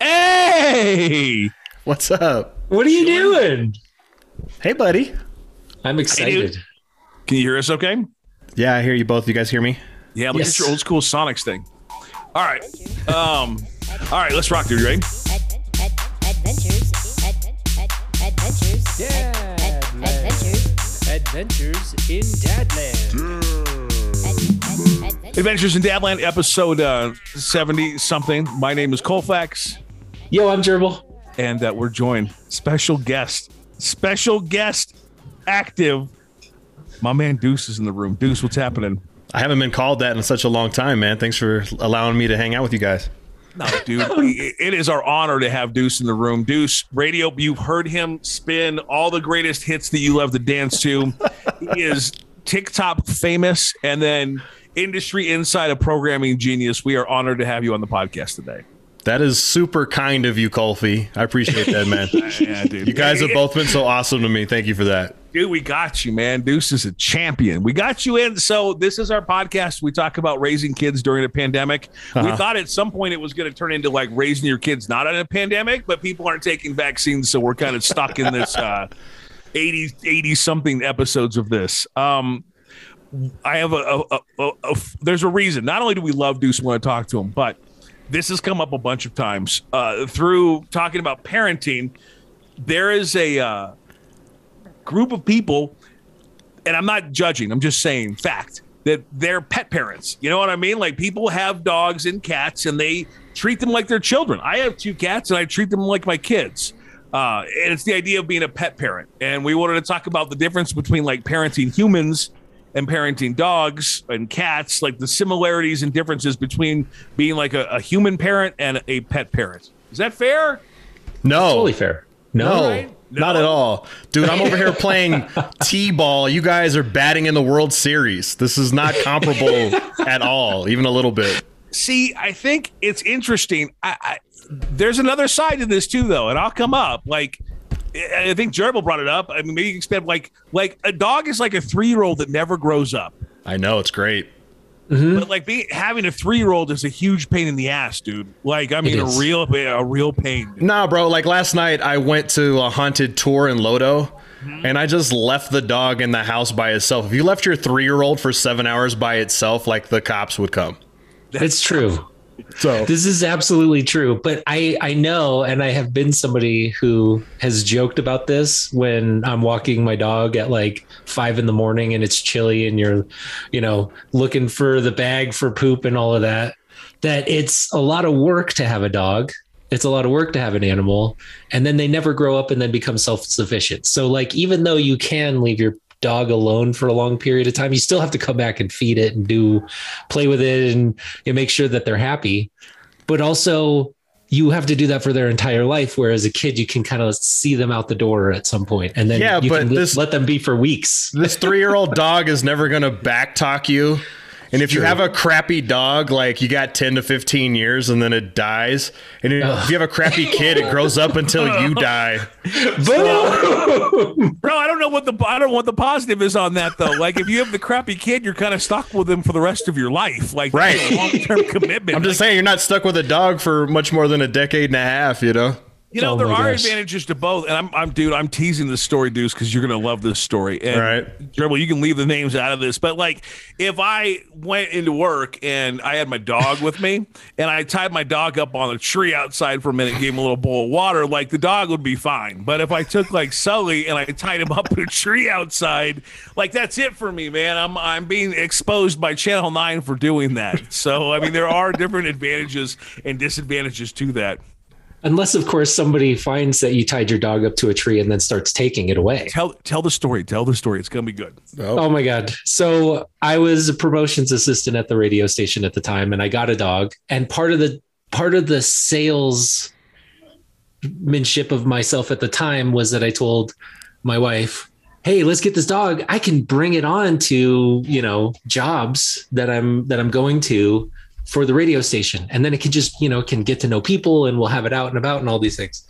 Hey, What's up? What are you doing? Hey, buddy. I'm excited. can you hear us? Okay. Yeah, I hear you both. You guys hear me? Yeah, look Yes. at your old school Sonics thing. All right. Um. All right, let's rock, dude. You ready? Adventures. Adventures. Adventures. Adventures in Dadland. Adventures in Dadland, episode uh, seventy something. My name is Colfax, Yo, I'm Gerbil. and uh, we're joined special guest, special guest, active. My man Deuce is in the room. Deuce, what's happening? I haven't been called that in such a long time, man. Thanks for allowing me to hang out with you guys. No, dude, it it is our honor to have Deuce in the room. Deuce, radio, you've heard him spin all the greatest hits that you love to dance to. he is TikTok famous and then industry inside of programming genius. We are honored to have you on the podcast today. That is super kind of you, Colfie. I appreciate that, man. Yeah, dude. you guys have both been so awesome to me. Thank you for that. Dude, we got you, man. Deuce is a champion. We got you in. So this is our podcast. We talk about raising kids during a pandemic. We Uh-huh. thought at some point it was going to turn into like raising your kids not in a pandemic, but people aren't taking vaccines, so we're kind of stuck in this uh, 80, 80 something episodes of this. Um, I have a, a, a, a- there's a reason. Not only do we love Deuce and want to talk to him, but this has come up a bunch of times uh, through talking about parenting. There is a uh, group of people, and I'm not judging, I'm just saying fact that they're pet parents. You know what I mean? Like people have dogs and cats and they treat them like their children. I have two cats and I treat them like my kids. Uh, and it's the idea of being a pet parent. And we wanted to talk about the difference between like parenting humans and parenting dogs and cats, like the similarities and differences between being like a, a human parent and a pet parent. Is that fair? No. Totally fair. No. No, Right? not at all. Dude, I'm over here playing T-ball. You guys are batting in the World Series. This is not comparable at all, even a little bit. See, I think it's interesting. I, I there's another side to this too, though, and I'll come up. Like, I I think Gerbil brought it up. I mean, maybe you can expand. Like, like a dog is like a three year old that never grows up. I know it's great. But like, being having a three year old is a huge pain in the ass, dude. Like, I mean, a real, a real pain. Nah, bro. Like last night, I went to a haunted tour in Lodo, Mm-hmm. and I just left the dog in the house by itself. If you left your three-year-old for seven hours by itself, like the cops would come. It's true. So This is absolutely true. But I, I know, and I have been somebody who has joked about this when I'm walking my dog at like five in the morning and it's chilly and you're, you know, looking for the bag for poop and all of that. That it's a lot of work to have a dog. It's a lot of work to have an animal. And then they never grow up and then become self sufficient. So, like, even though you can leave your dog alone for a long period of time, you still have to come back and feed it and do play with it and you know, make sure that they're happy. But also, you have to do that for their entire life. Whereas a kid, you can kind of see them out the door at some point, and then Yeah, you but can let- this- let them be for weeks. this three-year-old dog is never gonna backtalk you. And if you have a crappy dog, like you got 10 to 15 years and then it dies. And if you have a crappy kid, it grows up until you die. Boom! Bro, I don't know what the I don't know what the positive is on that though. Like, if you have the crappy kid, you're kind of stuck with them for the rest of your life. Like, Right. long term commitment. I'm just saying, you're not stuck with a dog for much more than a decade and a half, you know? You know, Oh there are gosh. advantages to both, and I'm, I'm, dude, I'm teasing this story, Deuce, because you're gonna love this story. And All right. Dribble, you can leave the names out of this, but like, if I went into work and I had my dog with me, and I tied my dog up on a tree outside for a minute, gave him a little bowl of water, like the dog would be fine. But if I took like Sully and I tied him up in a tree outside, like that's it for me, man. I'm, I'm being exposed by Channel Nine for doing that. So I mean, there are different advantages and disadvantages to that. Unless, of course, somebody finds that you tied your dog up to a tree and then starts taking it away. Tell tell the story. Tell the story. It's gonna be good. Oh my god. So I was a promotions assistant at the radio station at the time and I got a dog and part of the part of the salesmanship of myself at the time was that I told my wife, "Hey, let's get this dog. I can bring it on to, you know, jobs that I'm that I'm going to for the radio station and then it can just, you know, can get to know people and we'll have it out and about and all these things."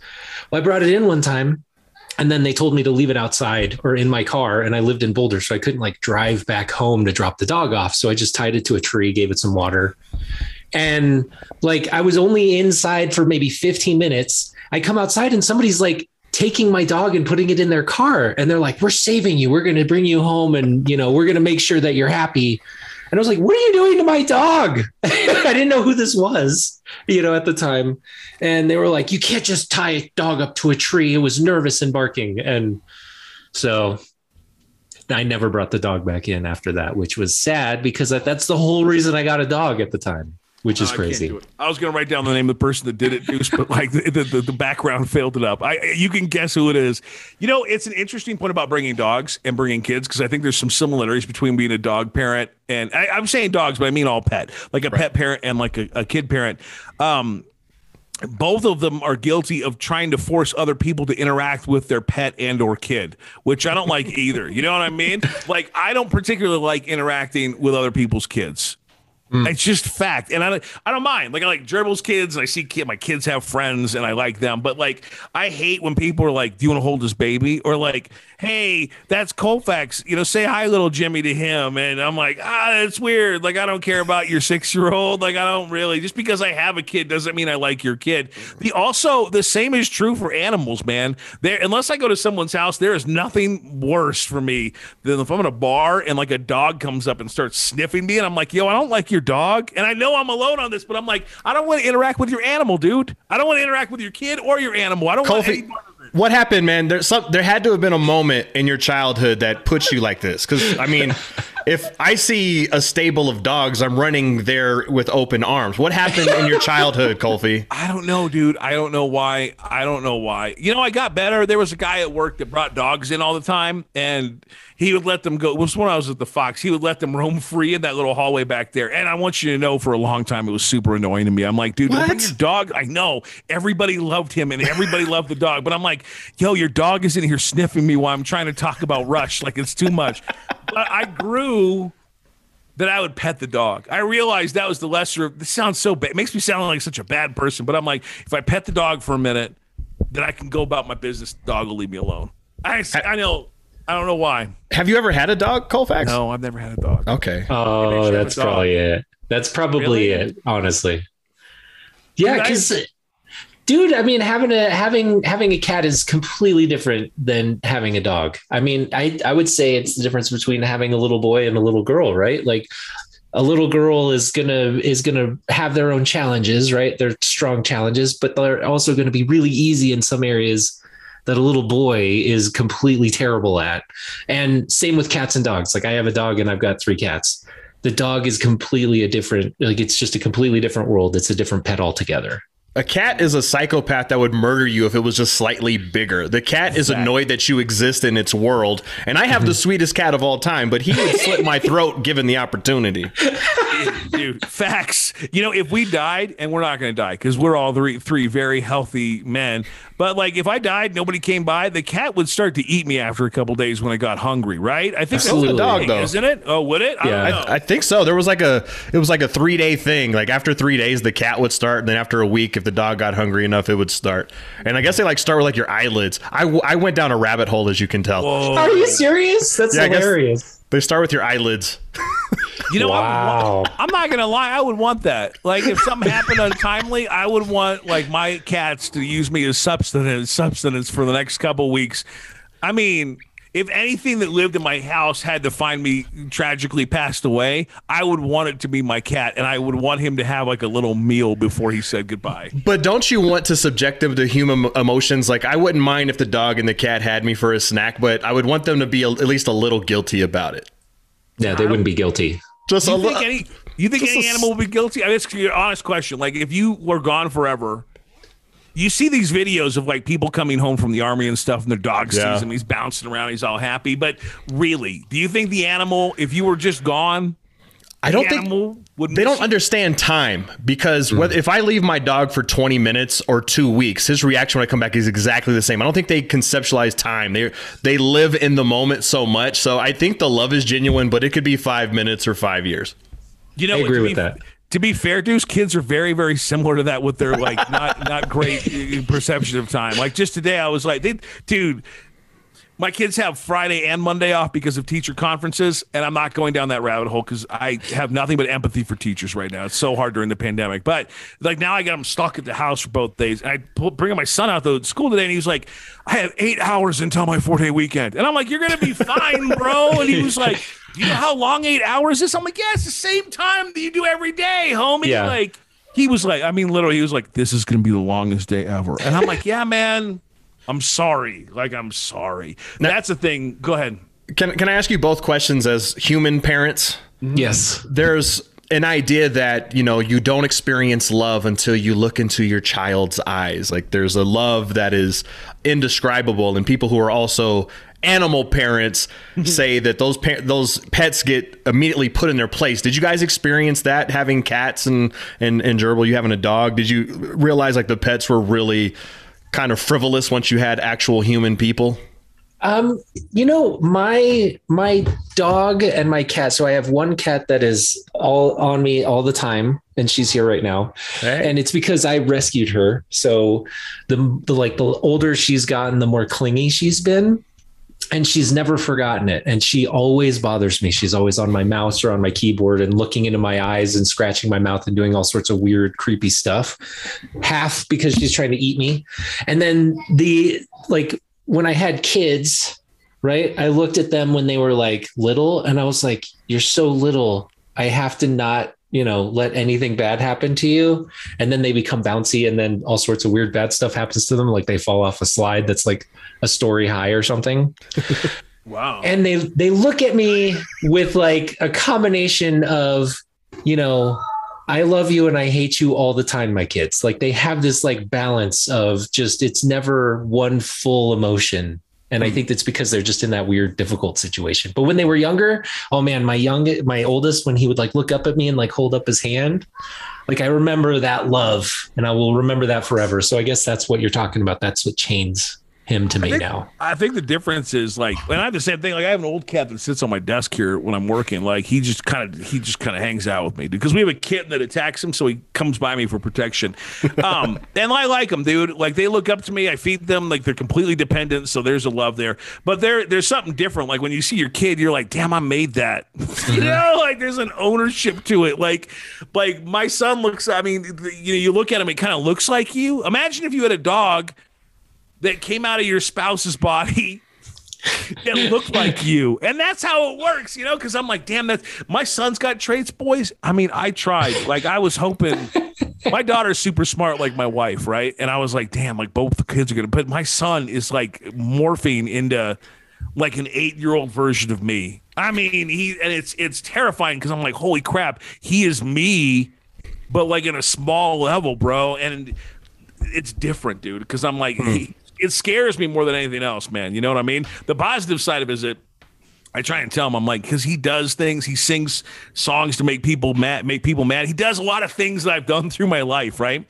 Well, I brought it in one time and then they told me to leave it outside or in my car and i lived in boulder so i couldn't like drive back home to drop the dog off so i just tied it to a tree gave it some water And like I was only inside for maybe 15 minutes. I come outside and somebody's like taking my dog and putting it in their car. And they're like, We're saving you. We're going to bring you home and, you know, we're going to make sure that you're happy. And I was like, What are you doing to my dog? I didn't know who this was, you know, at the time. And they were like, You can't just tie a dog up to a tree. It was nervous and barking. And so I never brought the dog back in after that, which was sad because that, that's the whole reason I got a dog at the time, which is I crazy. it. I was going to write down the name of the person that did it, Deuce, but like the, the, the background filled it up. I you can guess who it is. You know, it's an interesting point about bringing dogs and bringing kids because I think there's some similarities between being a dog parent and I, I'm saying dogs, but I mean all pet, like a pet parent and like a, a kid parent. Um, both of them are guilty of trying to force other people to interact with their pet and or kid which i don't like either you know what i mean like i don't particularly like interacting with other people's kids it's just fact. And i i don't mind. Like i like gerbil's kids and i see kid, my kids have friends and i like them. But like i hate when people are like do you want to hold this baby? Or like hey that's colfax. You know say hi little jimmy to him. And i'm like ah it's weird. Like i don't care about your six year old like i don't really just because i have a kid doesn't mean i like your kid. The also the same is true for animals man. There unless i go to someone's house there is nothing worse for me than if i'm in a bar and like a dog comes up and starts sniffing me and i'm like yo i don't like your dog and i know i'm alone on this but i'm like i don't want to interact with your animal dude i don't want to interact with your kid or your animal i don't want any part of it what happened, man? There's some. There had to have been a moment in your childhood that puts you like this. Because I mean, if I see a stable of dogs, I'm running there with open arms. What happened in your childhood, Kofi? I don't know, dude. I don't know why. I don't know why. You know, I got better. There was a guy at work that brought dogs in all the time, and he would let them go. It was when I was at the Fox. He would let them roam free in that little hallway back there. And I want you to know, for a long time, it was super annoying to me. I'm like, dude, bring your dog. I know everybody loved him, and everybody loved the dog, but I'm like, yo, your dog is in here sniffing me while I'm trying to talk about Rush. Like it's too much. but I grew that I would pet the dog. I realized that was the lesser. This sounds so bad. It makes me sound like such a bad person. But I'm like, if I pet the dog for a minute, then I can go about my business. The dog will leave me alone. I, I know. I don't know why. Have you ever had a dog, Colfax? No, I've never had a dog. Okay. Oh, should that's probably it. That's probably Really? it, honestly. Yeah, Dude, I- because dude, I mean, having a having having a cat is completely different than having a dog. I mean, I I would say it's the difference between having a little boy and a little girl, right? Like a little girl is gonna is gonna have their own challenges, right? They're strong challenges, but they're also gonna be really easy in some areas that a little boy is completely terrible at. And same with cats and dogs. Like I have a dog and I've got three cats. The dog is completely a different, like it's just a completely different world. It's a different pet altogether. A cat is a psychopath that would murder you if it was just slightly bigger. The cat is annoyed that you exist in its world, and I have the mhm. sweetest cat of all time, but he would slit my throat given the opportunity. Dude, facts. You know, if we died, and we're not going to die because we're all three three very healthy men. But like, if I died, nobody came by, the cat would start to eat me after a couple days when I got hungry. Right? I think Absolutely. that's the Dog, thing, though. isn't it? Oh, would it? I Yeah. I, I think so. There was like a it was like a three day thing. Like after three days, the cat would start, and then after a week, if the dog got hungry enough, it would start. And I guess they like start with like your eyelids. I, w- I went down a rabbit hole, as you can tell. Are you serious? That's Yeah, hilarious. They start with your eyelids. You know, I would Wow. want, I'm not gonna lie. I would want that. Like, if something happened untimely, I would want like my cats to use me as substance substance for the next couple weeks. I mean, if anything that lived in my house had to find me tragically passed away, I would want it to be my cat, and I would want him to have like a little meal before he said goodbye. But don't you want to subject them to human emotions? Like I wouldn't mind if the dog and the cat had me for a snack, but I would want them to be a, at least a little guilty about it. Yeah, they wouldn't be guilty. Just a You think little. any? You think any a s- animal would be guilty? I mean, it's an honest question. Like, if you were gone forever, you see these videos of like people coming home from the army and stuff, and their dog Yeah. sees him. He's bouncing around. He's all happy. But really, do you think the animal, if you were just gone, I don't the think would they don't you? understand time because whether, hmm. if I leave my dog for 20 minutes or two weeks, his reaction when I come back is exactly the same. I don't think they conceptualize time. They they live in the moment so much. So I think the love is genuine, but it could be five minutes or five years. You know, I agree with be, that. To be fair, Deuce, kids are very, very similar to that with their like not not great perception of time. Like just today, I was like, they, dude. My kids have Friday and Monday off because of teacher conferences, and I'm not going down that rabbit hole because I have nothing but empathy for teachers right now. It's so hard during the pandemic. But like now, I got them stuck at the house for both days. And I pull, bring my son out to school today, and he was like, "I have eight hours until my four day weekend," and I'm like, "You're gonna be fine, bro." And he was like, "Do you know how long eight hours is?" I'm like, "Yeah, it's the same time that you do every day, homie." Yeah. Like he was like, I mean, literally, he was like, "This is gonna be the longest day ever," and I'm like, "Yeah, man." I'm sorry. Like, I'm sorry. That's the thing. Go ahead. Can can I ask you both questions as human parents? Mm-hmm. Yes. There's an idea that you know you don't experience love until you look into your child's eyes. Like there's a love that is indescribable, and people who are also animal parents say that those pa- those pets get immediately put in their place. Did you guys experience that having cats and and and gerbil? You having a dog? Did you realize like the pets were really kind of frivolous once you had actual human people? Um, you know, my my dog and my cat. So I have one cat that is all on me all the time, and she's here right now. Hey. And it's because I rescued her. So the the like the older she's gotten, the more clingy she's been. And she's never forgotten it. And she always bothers me. She's always on my mouse or on my keyboard and looking into my eyes and scratching my mouth and doing all sorts of weird, creepy stuff. Half because she's trying to eat me. And then the like when I had kids, right? I looked at them when they were like little and I was like, you're so little. I have to not, you know, let anything bad happen to you. And then they become bouncy and then all sorts of weird bad stuff happens to them. Like they fall off a slide that's like a story high or something. Wow. And they they look at me with like a combination of, you know, I love you and I hate you all the time, my kids. Like they have this like balance of just it's never one full emotion. And I hmm. think that's because they're just in that weird, difficult situation. But when they were younger, oh man, my young, my oldest, when he would like look up at me and like hold up his hand, like I remember that love, and I will remember that forever. So I guess that's what you're talking about. That's what chains him to me think- now. I think the difference is like, and I have the same thing. Like, I have an old cat that sits on my desk here when I'm working. Like, he just kind of he just kind of hangs out with me because we have a kitten that attacks him, so he comes by me for protection. Um, and I like them, dude. Like, they look up to me. I feed them. Like, they're completely dependent. So there's a love there. But there there's something different. Like when you see your kid, you're like, damn, I made that. you know, like there's an ownership to it. Like, like my son looks. I mean, you know, you look at him, it kind of looks like you. Imagine if you had a dog that came out of your spouse's body that looked like you. And that's how it works, you know, because I'm like, damn, that my son's got traits, boys. I mean, I tried. Like I was hoping my daughter's super smart like my wife, right? And I was like, damn, like both the kids are gonna but my son is like morphing into like an eight-year-old version of me. I mean, he and it's it's terrifying because I'm like, holy crap, he is me, but like in a small level, bro. And it's different, dude. Because I'm like, hmm. he, it scares me more than anything else, man. You know what I mean? The positive side of it is that I try and tell him, I'm like, because he does things, he sings songs to make people mad, make people mad. He does a lot of things that I've done through my life, right?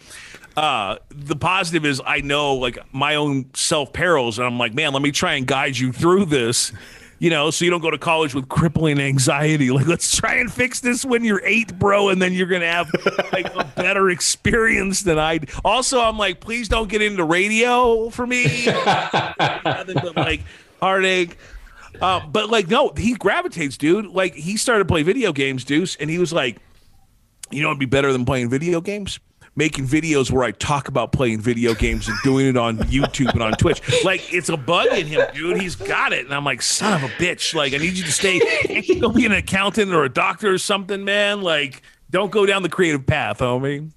Uh, the positive is I know like my own self perils, and I'm like, man, let me try and guide you through this. You know, so you don't go to college with crippling anxiety. Like, let's try and fix this when you're eight, bro, and then you're gonna have like a better experience than I. Also, I'm like, please don't get into radio for me. Like heartache. Uh, but like, no, he gravitates, dude. Like, he started to play video games, Deuce, and he was like, you know, it'd be better than playing video games. Making videos where I talk about playing video games and doing it on YouTube and on Twitch. Like, it's a bug in him, dude. He's got it. And I'm like, son of a bitch. Like, I need you to stay, go be an accountant or a doctor or something, man. Like, don't go down the creative path, homie.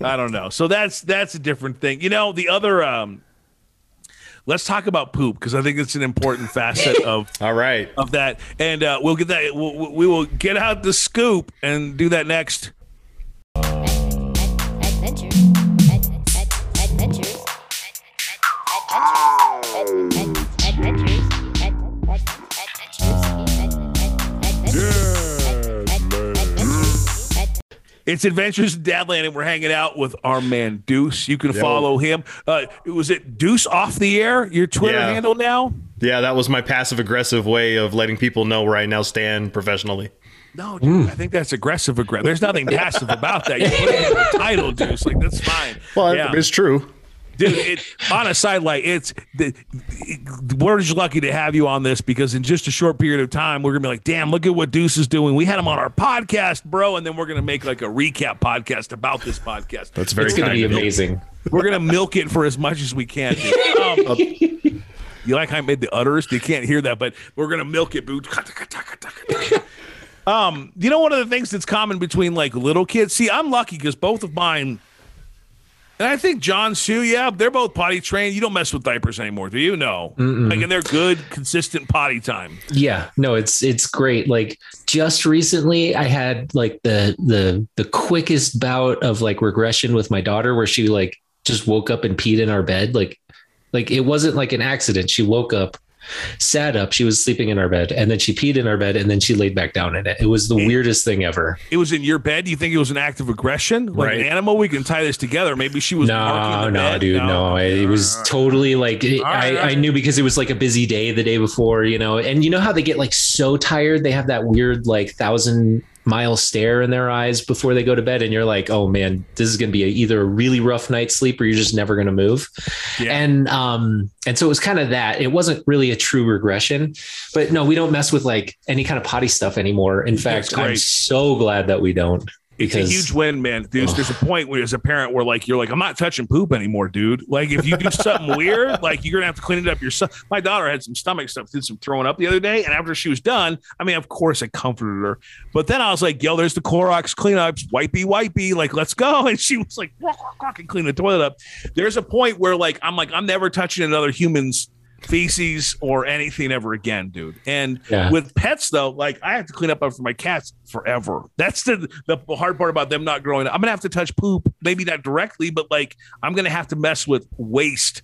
I don't know. So that's that's a different thing. You know, the other um let's talk about poop because I think it's an important facet of All right. of that, and uh, we'll get that. We'll, we will get out the scoop and do that next. It's Adventures in Dadland, and we're hanging out with our man Deuce. You can follow him. Uh, was it Deuce off the air? Your Twitter Yeah. handle now? Yeah, that was my passive aggressive way of letting people know where I now stand professionally. No, dude, I think that's aggressive. Aggressive. There's nothing passive about that. You put it in the title, Deuce. Like that's fine. Well, yeah. it's true. Dude. It, on a side, like it's the, we're just lucky to have you on this because in just a short period of time, we're gonna be like, damn, look at what Deuce is doing. We had him on our podcast, bro, and then we're gonna make like a recap podcast about this podcast. That's very It's going to be amazing. We're gonna milk it for as much as we can. Um, you like how I made the utterest? You can't hear that, but we're gonna milk it, boo. Um, you know, one of the things that's common between like little kids. See, I'm lucky because both of mine, and I think John's too. Yeah, they're both potty trained. You don't mess with diapers anymore, do you? No, like, and they're good, consistent potty time. Yeah, no, it's it's great. Like just recently I had like the the the quickest bout of like regression with my daughter where she like just woke up and peed in our bed. Like like it wasn't like an accident. She woke up, sat up, she was sleeping in our bed, and then she peed in our bed and then she laid back down in it. It was the weirdest thing ever. It was in your bed. Do you think it was an act of aggression, like Right. an animal? We can tie this together. Maybe she was. No, no, bed. dude, no. It was totally like it, right, I, I knew because it was like a busy day the day before, you know. And you know how they get like so tired, they have that weird like thousand mile stare in their eyes before they go to bed, and you're like, oh man, this is gonna be a, either a really rough night's sleep or you're just never gonna move. Yeah. And um, and so it was kind of that. It wasn't really a true regression, but no, we don't mess with like any kind of potty stuff anymore. In fact, I'm so glad that we don't. It's a huge win, man. There's, there's a point where, as a parent, where like you're like, I'm not touching poop anymore, dude. Like, if you do something weird, like you're gonna have to clean it up yourself. My daughter had some stomach stuff, did some throwing up the other day, and after she was done, I mean, of course, I comforted her, but then I was like, Yo, there's the Clorox cleanups, wipey, wipey, like let's go. And she was like, "Walk, walk, walk," and clean the toilet up. There's a point where like I'm like, I'm never touching another human's feces or anything ever again, dude. And Yeah. with pets though, like I have to clean up after my cats forever. That's the the hard part about them not growing up. I'm gonna have to touch poop, maybe not directly, but like I'm gonna have to mess with waste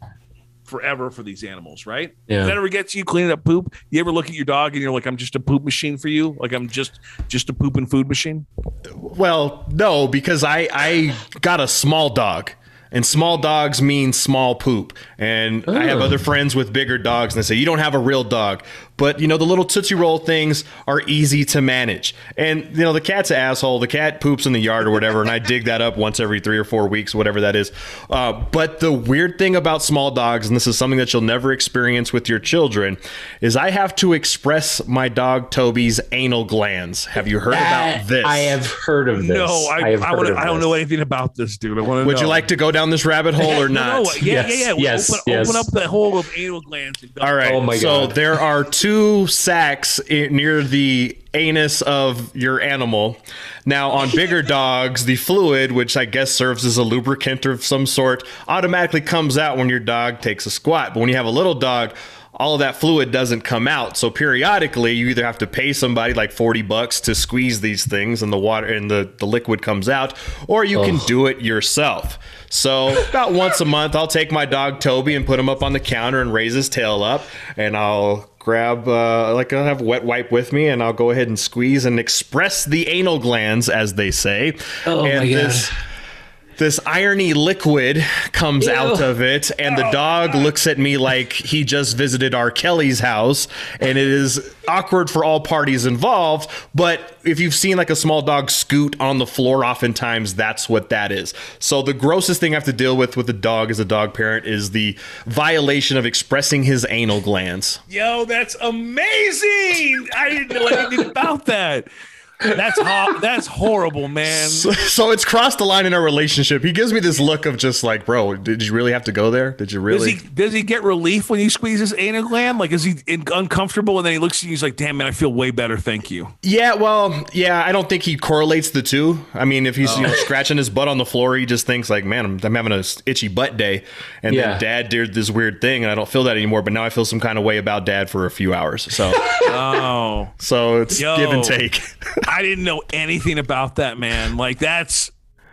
forever for these animals, right? Yeah. Does that ever get to you cleaning up poop? You ever look at your dog and you're like, I'm just a poop machine for you? Like I'm just just a poop and food machine? Well, no, because I I got a small dog. And small dogs mean small poop. And I have Oh. other friends with bigger dogs, and they say, You don't have a real dog. But, you know, the little Tootsie Roll things are easy to manage. And, you know, the cat's an asshole. The cat poops in the yard or whatever, and I dig that up once every three or four weeks, whatever that is. Uh, but the weird thing about small dogs, and this is something that you'll never experience with your children, is I have to express my dog Toby's anal glands. Have you heard about this? I have heard of this. No, I have I, heard wanna, of I don't this. know anything about this, dude. I want to Would you like to go down this rabbit hole or not? No, yeah, Yes, yeah, yeah. yes, open, yes. open up the hole of anal glands. And All right. Oh my God. so God. there are two sacs i- near the anus of your animal. Now, on bigger dogs, the fluid, which I guess serves as a lubricant of some sort, automatically comes out when your dog takes a squat. But when you have a little dog, all of that fluid doesn't come out. So periodically, you either have to pay somebody like 40 bucks to squeeze these things and the water and the, the liquid comes out, or you can do it yourself. So about once a month, I'll take my dog Toby and put him up on the counter and raise his tail up, and I'll grab uh, like I'll have a wet wipe with me, and I'll go ahead and squeeze and express the anal glands, as they say. Oh and my God. this this irony liquid comes Ew. out of it, and the oh, dog looks at me like he just visited R. Kelly's house, and it is awkward for all parties involved. But if you've seen like a small dog scoot on the floor, oftentimes that's what that is. So the grossest thing I have to deal with with a dog as a dog parent is the violation of expressing his anal glands. Yo, that's amazing! I didn't know anything about that. That's ho- that's horrible, man. So it's crossed the line in our relationship. He gives me this look of just like, bro, did you really have to go there? Did you Does really? he does he get relief when you squeeze his anal gland? Like, is he in, uncomfortable? And then he looks at you, and he's like, "Damn man, I feel way better, thank you." Yeah, well, yeah, I don't think he correlates the two. I mean, if he's you Oh. know scratching his butt on the floor, he just thinks like, "Man, I'm, I'm having a itchy butt day," and Yeah. then Dad did this weird thing, and I don't feel that anymore. But now I feel some kind of way about Dad for a few hours. So, Oh, so it's Yo. give and take. I didn't know anything about that, man. Like, that's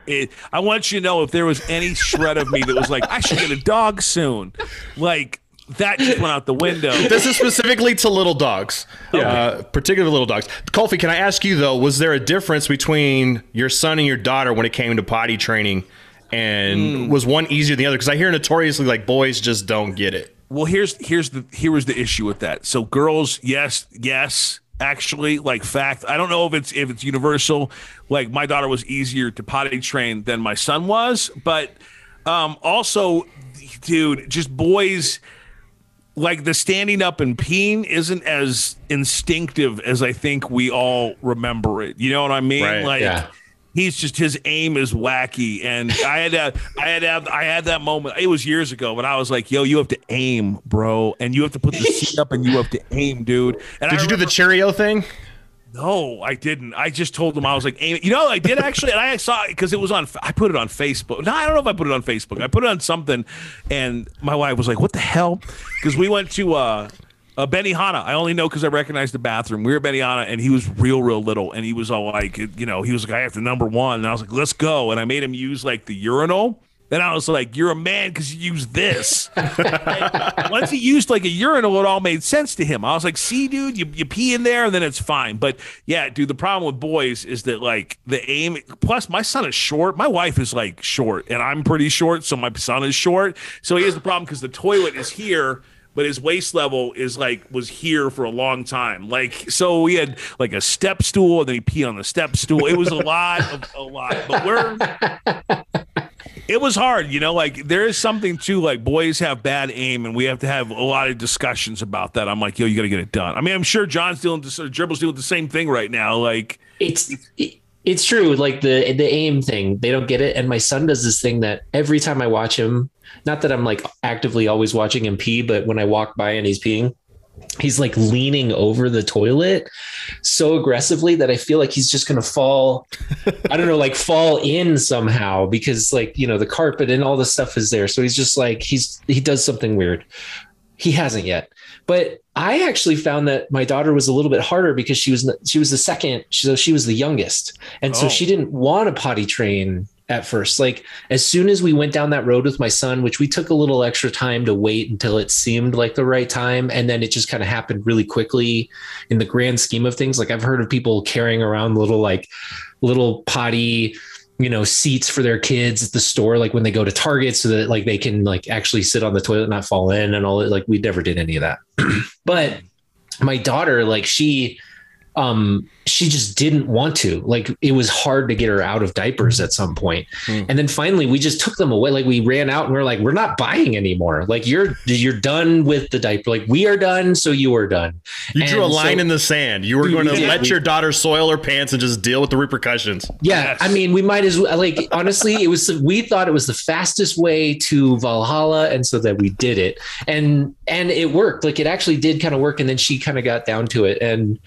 it. I want you to know if there was any shred of me that was like, I should get a dog soon. Like, that just went out the window. this is specifically to little dogs, uh, particular little dogs. Kofi, can I ask you though? Was there a difference between your son and your daughter when it came to potty training? And Hmm. was one easier than the other? Because I hear notoriously like boys just don't get it. Well, here's here's the here was the issue with that. So girls, yes, yes, actually, like fact. I don't know if it's if it's universal. Like my daughter was easier to potty train than my son was, but Um, also, dude, just boys like the standing up and peeing isn't as instinctive as I think we all remember it. You know what I mean? Right, like yeah. He's just his aim is wacky. And I had to, I had to I had that moment. It was years ago, when I was like, yo, you have to aim, bro. And you have to put the seat up and you have to aim, dude. And Did I you do the Cheerio thing? no, I didn't. I just told him I was like, aim. You know, I did actually, and I saw it because it was on. I put it on Facebook. No, I don't know if I put it on Facebook. I put it on something, and my wife was like, "What the hell?" Because we went to uh, uh, Benihana. I only know because I recognized the bathroom. We were Benihana, and he was real, real little, and he was all like, you know, he was like, "I have to number one," and I was like, "Let's go," and I made him use like the urinal. And I was like, "You're a man because you use this." Once he used like a urinal, it all made sense to him. I was like, "See, dude, you, you pee in there, and then it's fine." But yeah, dude, the problem with boys is that like the aim. Plus, my son is short. My wife is like short, and I'm pretty short, so my son is short. So he has the problem because the toilet is here. But his waist level is like was here for a long time. Like so, we had like a step stool, and then he peed on the step stool. It was a lot of a lot. But we're it was hard, you know. Like there is something too. like boys have bad aim, and we have to have a lot of discussions about that. I'm like, yo, you got to get it done. I mean, I'm sure John's dealing, or Dribble's dealing with the same thing right now. Like, it's it's true like the the aim thing they don't get it and my son does this thing that every time i watch him not that i'm like actively always watching him pee but when i walk by and he's peeing he's like leaning over the toilet so aggressively that i feel like he's just going to fall i don't know like fall in somehow because like you know the carpet and all the stuff is there. So he's just like he's he does something weird. He hasn't yet. But i actually found that my daughter was a little bit harder because she was she was the second so she was the youngest. And so Oh. she didn't want to potty train at first. Like as soon as we went down that road with my son which we took a little extra time to wait until it seemed like the right time and then it just kind of happened really quickly in the grand scheme of things. Like i've heard of people carrying around little like little potty you know seats for their kids at the store like when they go to target so that like they can like actually sit on the toilet and not fall in and all that. Like we never did any of that. But my daughter like she um she just didn't want to like it was hard to get her out of diapers at some point Hmm. and then finally we just took them away like we ran out and we are like we're not buying anymore like you're you're done with the diaper like we are done so you are done You drew a line so- in the sand. You were Dude, going to we did. let We- your daughter soil her pants and just deal with the repercussions. Yeah, Yes. I mean, we might as well. Like, honestly, it was. We thought it was the fastest way to Valhalla, and so that we did it, and and it worked. Like, it actually did kind of work, and then she kind of got down to it, and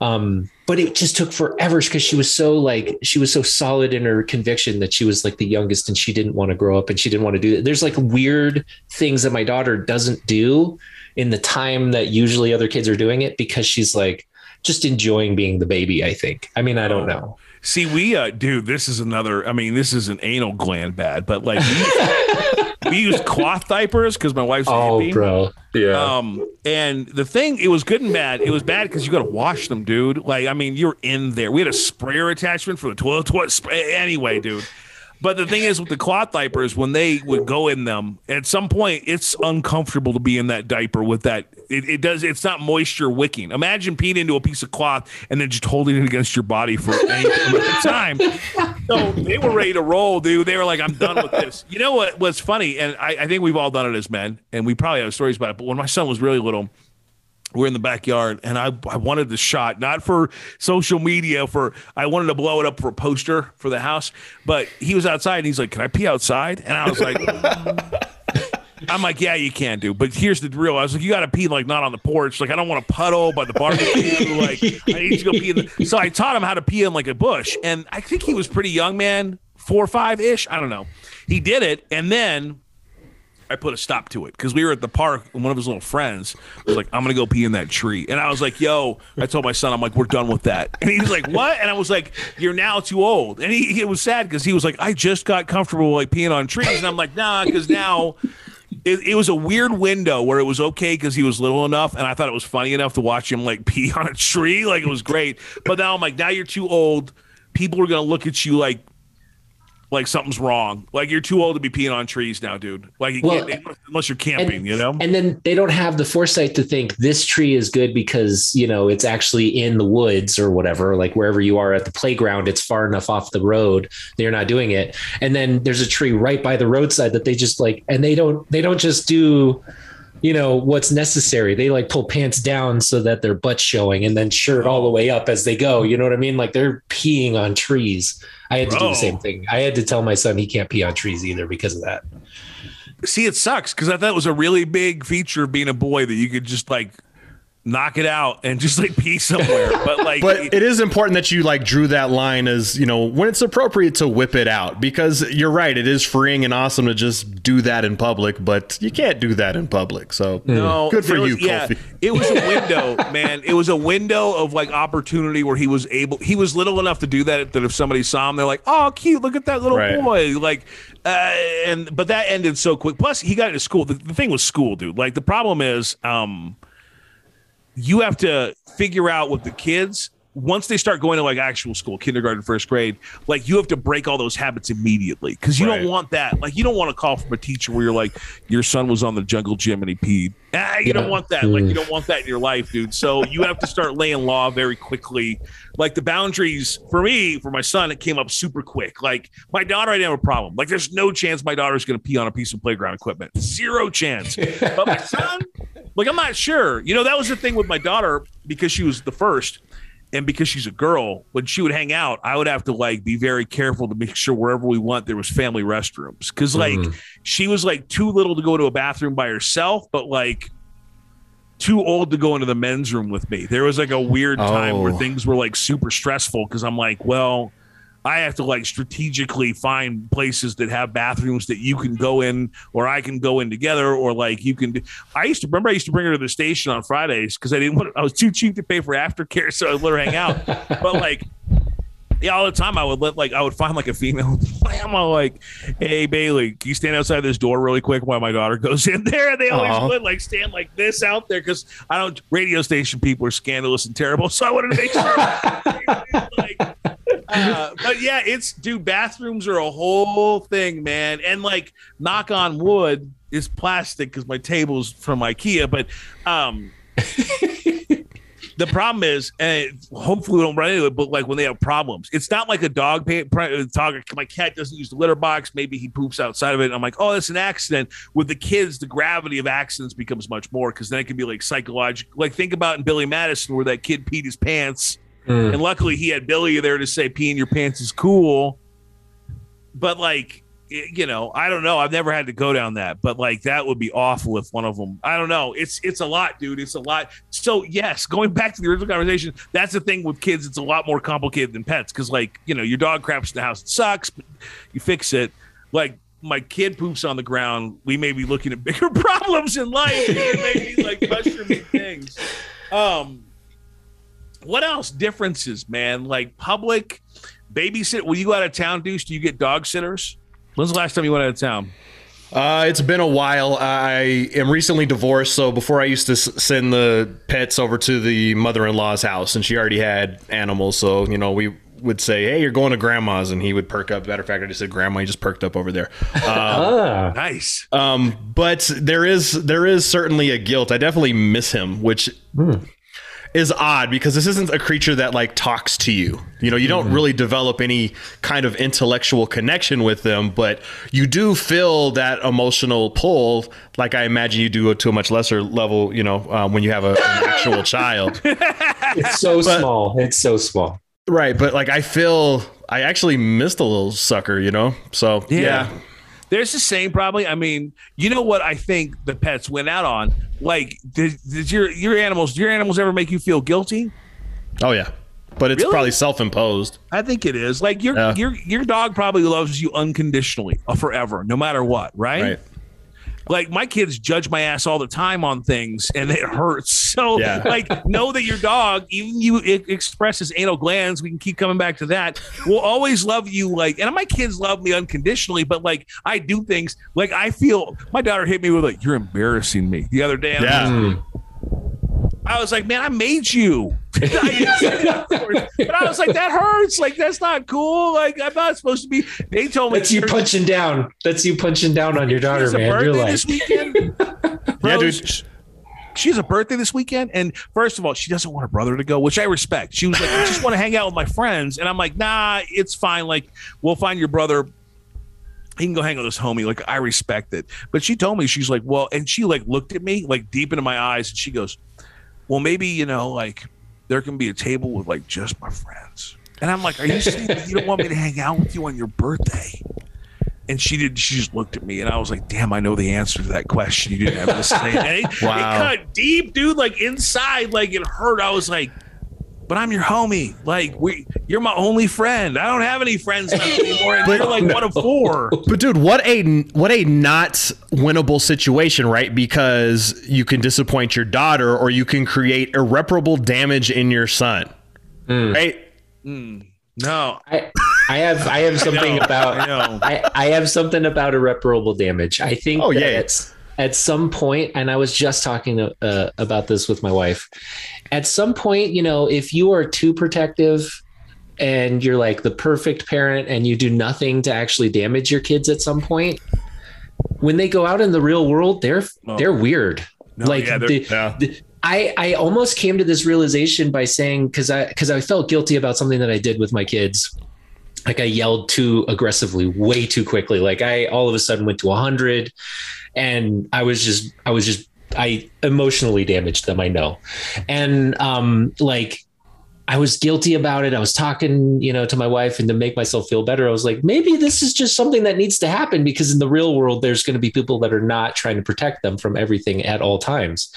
um, but it just took forever because she was so like she was so solid in her conviction that she was like the youngest, and she didn't want to grow up, and she didn't want to do it. There's like weird things that my daughter doesn't do in the time that usually other kids are doing it because she's like just enjoying being the baby. I think. I mean, I don't know. see, we, uh, dude, this is another. I mean, this is an anal gland bad, but like we, used cloth diapers because my wife's a Oh, hippie. bro. Yeah. Um, and the thing, it was good and bad. It was bad because you got to wash them, dude. Like, I mean, you're in there. We had a sprayer attachment for the toilet. toilet spray. Anyway, dude. But the thing is, with the cloth diapers, when they would go in them, at some point, it's uncomfortable to be in that diaper with that. It, it does. It's not moisture wicking. Imagine peeing into a piece of cloth and then just holding it against your body for any time. So they were ready to roll, dude. They were like, "I'm done with this." You know what? What's funny, and I, I think we've all done it as men, and we probably have stories about it. But when my son was really little, we're in the backyard and I, I wanted the shot not for social media for i wanted to blow it up for a poster for the house but he was outside and he's like can i pee outside? And i was like i'm like yeah you can do but here's the real i was like you gotta pee like not on the porch like i don't want to puddle by the barbecue like i need to go pee the so i taught him how to pee in like a bush and i think he was pretty young man four or five ish i don't know. He did it and then I put a stop to it because we were at the park and one of his little friends was like, I'm going to go pee in that tree. And I was like, yo, I told my son, I'm like, we're done with that. And he was like, what? And I was like, you're now too old. And he, it was sad because he was like, I just got comfortable like peeing on trees. And I'm like, nah, because now it, it was a weird window where it was okay because he was little enough. And I thought it was funny enough to watch him like pee on a tree. Like it was great. But now I'm like, now you're too old. People are to look at you like, like something's wrong. Like you're too old to be peeing on trees now, dude. Like you Well, can't unless you're camping, and, you know. and then they don't have the foresight to think this tree is good because you know it's actually in the woods or whatever like wherever you are at the playground it's far enough off the road they're not doing it and then there's a tree right by the roadside that they just like and they don't they don't just do you know what's necessary. They like pull pants down so that their butt's showing and then shirt all the oh. way up as they go. You know what i mean? Like they're peeing on trees. I had to do the same thing. I had to tell my son he can't pee on trees either because of that. See, it sucks because I thought it was a really big feature of being a boy that you could just like knock it out and just like pee somewhere. But like, But it is important that you like drew that line as you know when it's appropriate to whip it out because you're right. It is freeing and awesome to just do that in public, but you can't do that in public. So No, good for there you, was- yeah, Kofi. it was a window, man. It was a window of like opportunity where he was able. He was little enough to do that. That if somebody saw him, they're like, "Oh, cute! Look at that little Right. boy!" Like, uh, and but that ended so quick. Plus, he got into school. The, the thing was school, dude. Like, the problem is, um, you have to figure out with the kids once they start going to like actual school, kindergarten, first grade, like you have to break all those habits immediately because you Right. don't want that. Like you don't want to call from a teacher where you're like, your son was on the jungle gym and he peed. Ah, you don't want that. Like you don't want that in your life, dude. So you have to start laying law very quickly. Like the boundaries for me, for my son, it came up super quick. Like my daughter, I didn't have a problem. Like there's no chance my daughter's gonna pee on a piece of playground equipment. Zero chance. But my son, like I'm not sure. You know, that was the thing with my daughter because she was the first and because she's a girl, when she would hang out, I would have to like be very careful to make sure wherever we went there was family restrooms. Cause like mm-hmm. she was like too little to go to a bathroom by herself, but like too old to go into the men's room with me. There was like a weird time where Oh. things were like super stressful because I'm like, well, I have to like strategically find places that have bathrooms that you can go in or I can go in together or like you can. Do. I used to remember I used to bring her to the station on Fridays because I didn't want. I was too cheap to pay for aftercare, so I would let her hang out. but like. Yeah, all the time I would let like I would find like a female. I'm all like, "Hey Bailey, can you stand outside this door really quick while my daughter goes in there?" And they always would like stand like this out there because I don't. Radio station people are scandalous and terrible, so I wanted to make sure. like, uh, but yeah, it's dude. Bathrooms are a whole thing, man. And like, knock on wood, is plastic because my table's from IKEA. But um, the problem is, and hopefully we don't run into it. But like when they have problems, it's not like a dog. Pay, pri- dog. My cat doesn't use the litter box. Maybe he poops outside of it. I'm like, oh, that's an accident. With the kids, the gravity of accidents becomes much more because then it can be like psychological. Like think about in Billy Madison where that kid peed his pants. Mm. And luckily, he had Billy there to say peeing your pants is cool. But like, you know, I don't know. I've never had to go down that, but like that would be awful if one of them. I don't know. It's it's a lot, dude. It's a lot. So yes, going back to the original conversation, that's the thing with kids. It's a lot more complicated than pets because like you know, your dog craps in the house. It sucks, but you fix it. Like my kid poops on the ground. We may be looking at bigger problems in life. It may like mushrooming things. Um, what else differences, man? Like public babysit. Will you go out of town, Deuce, do you get dog sitters? When's the last time you went out of town? Uh, it's been a while. I am recently divorced, so before I used to s- send the pets over to the mother-in-law's house, and she already had animals. So you know, we would say, "Hey, you're going to grandma's," and he would perk up. Matter of fact, I just said, "Grandma," he just perked up over there. ah Nice. Um, but there is there is certainly a guilt. I definitely miss him, which is odd because this isn't a creature that like talks to you. You know, you don't really develop any kind of intellectual connection with them, but you do feel that emotional pull, like I imagine you do to a much lesser level. You know, um, when you have a, an actual child. it's so small it's so small Right, but like I feel I actually missed a little sucker, you know. So yeah, There's the same probably. I mean, you know what I think the pets went out on? Like, did, did your your animals do your animals ever make you feel guilty? oh yeah, but it's Really? probably self-imposed. I think it is. Like your Yeah. your your dog probably loves you unconditionally uh, forever, no matter what, right? Right. Like my kids judge my ass all the time on things, and it hurts. So, Yeah. like, know that your dog, even you it expresses anal glands. We can keep coming back to that. Will always love you. Like, and my kids love me unconditionally. But like, I do things like I feel. My daughter hit me with like, "You're embarrassing me." The other day, Yeah. I was like, man, I made you. but I was like, that hurts. Like that's not cool. Like I'm not supposed to be. They told me That's you punching down. That's you punching down on your daughter, She has a man. You're like, this weekend. Yeah, Bro, dude. She has a birthday this weekend, and first of all, she doesn't want her brother to go, which I respect. She was like, "I just want to hang out with my friends," and I'm like, "Nah, it's fine. Like, we'll find your brother. He can go hang with his homie. Like, I respect it." But she told me she's like, "Well," and she like looked at me like deep into my eyes, and she goes, "Well, maybe you know, like, there can be a table with like just my friends." And I'm like, "Are you saying that you don't want me to hang out with you on your birthday?" And she did. She just looked at me, and I was like, "Damn, I know the answer to that question. You didn't have to say it." And Wow. it cut deep, dude. Like inside, like it hurt. I was like, "But I'm your homie. Like we, you're my only friend. I don't have any friends anymore, and you're like one of four. But dude, what a what a not winnable situation, right? Because you can disappoint your daughter, or you can create irreparable damage in your son, mm. right? Mm. No, I, I have I have something know, about I. I, I have something about irreparable damage. I think Oh, that yeah. at, at some point, and I was just talking uh, about this with my wife. At some point, you know, if you are too protective and you're like the perfect parent and you do nothing to actually damage your kids at some point, when they go out in the real world, they're Oh. they're weird. No, like yeah, they're- the, Yeah. the- I I almost came to this realization by saying because I because I felt guilty about something that I did with my kids. Like I yelled too aggressively, way too quickly. Like I all of a sudden went to hundred, and I was just I was just I emotionally damaged them. I know, and um like I was guilty about it. I was talking, you know, to my wife and to make myself feel better. I was like, maybe this is just something that needs to happen because in the real world, there's going to be people that are not trying to protect them from everything at all times.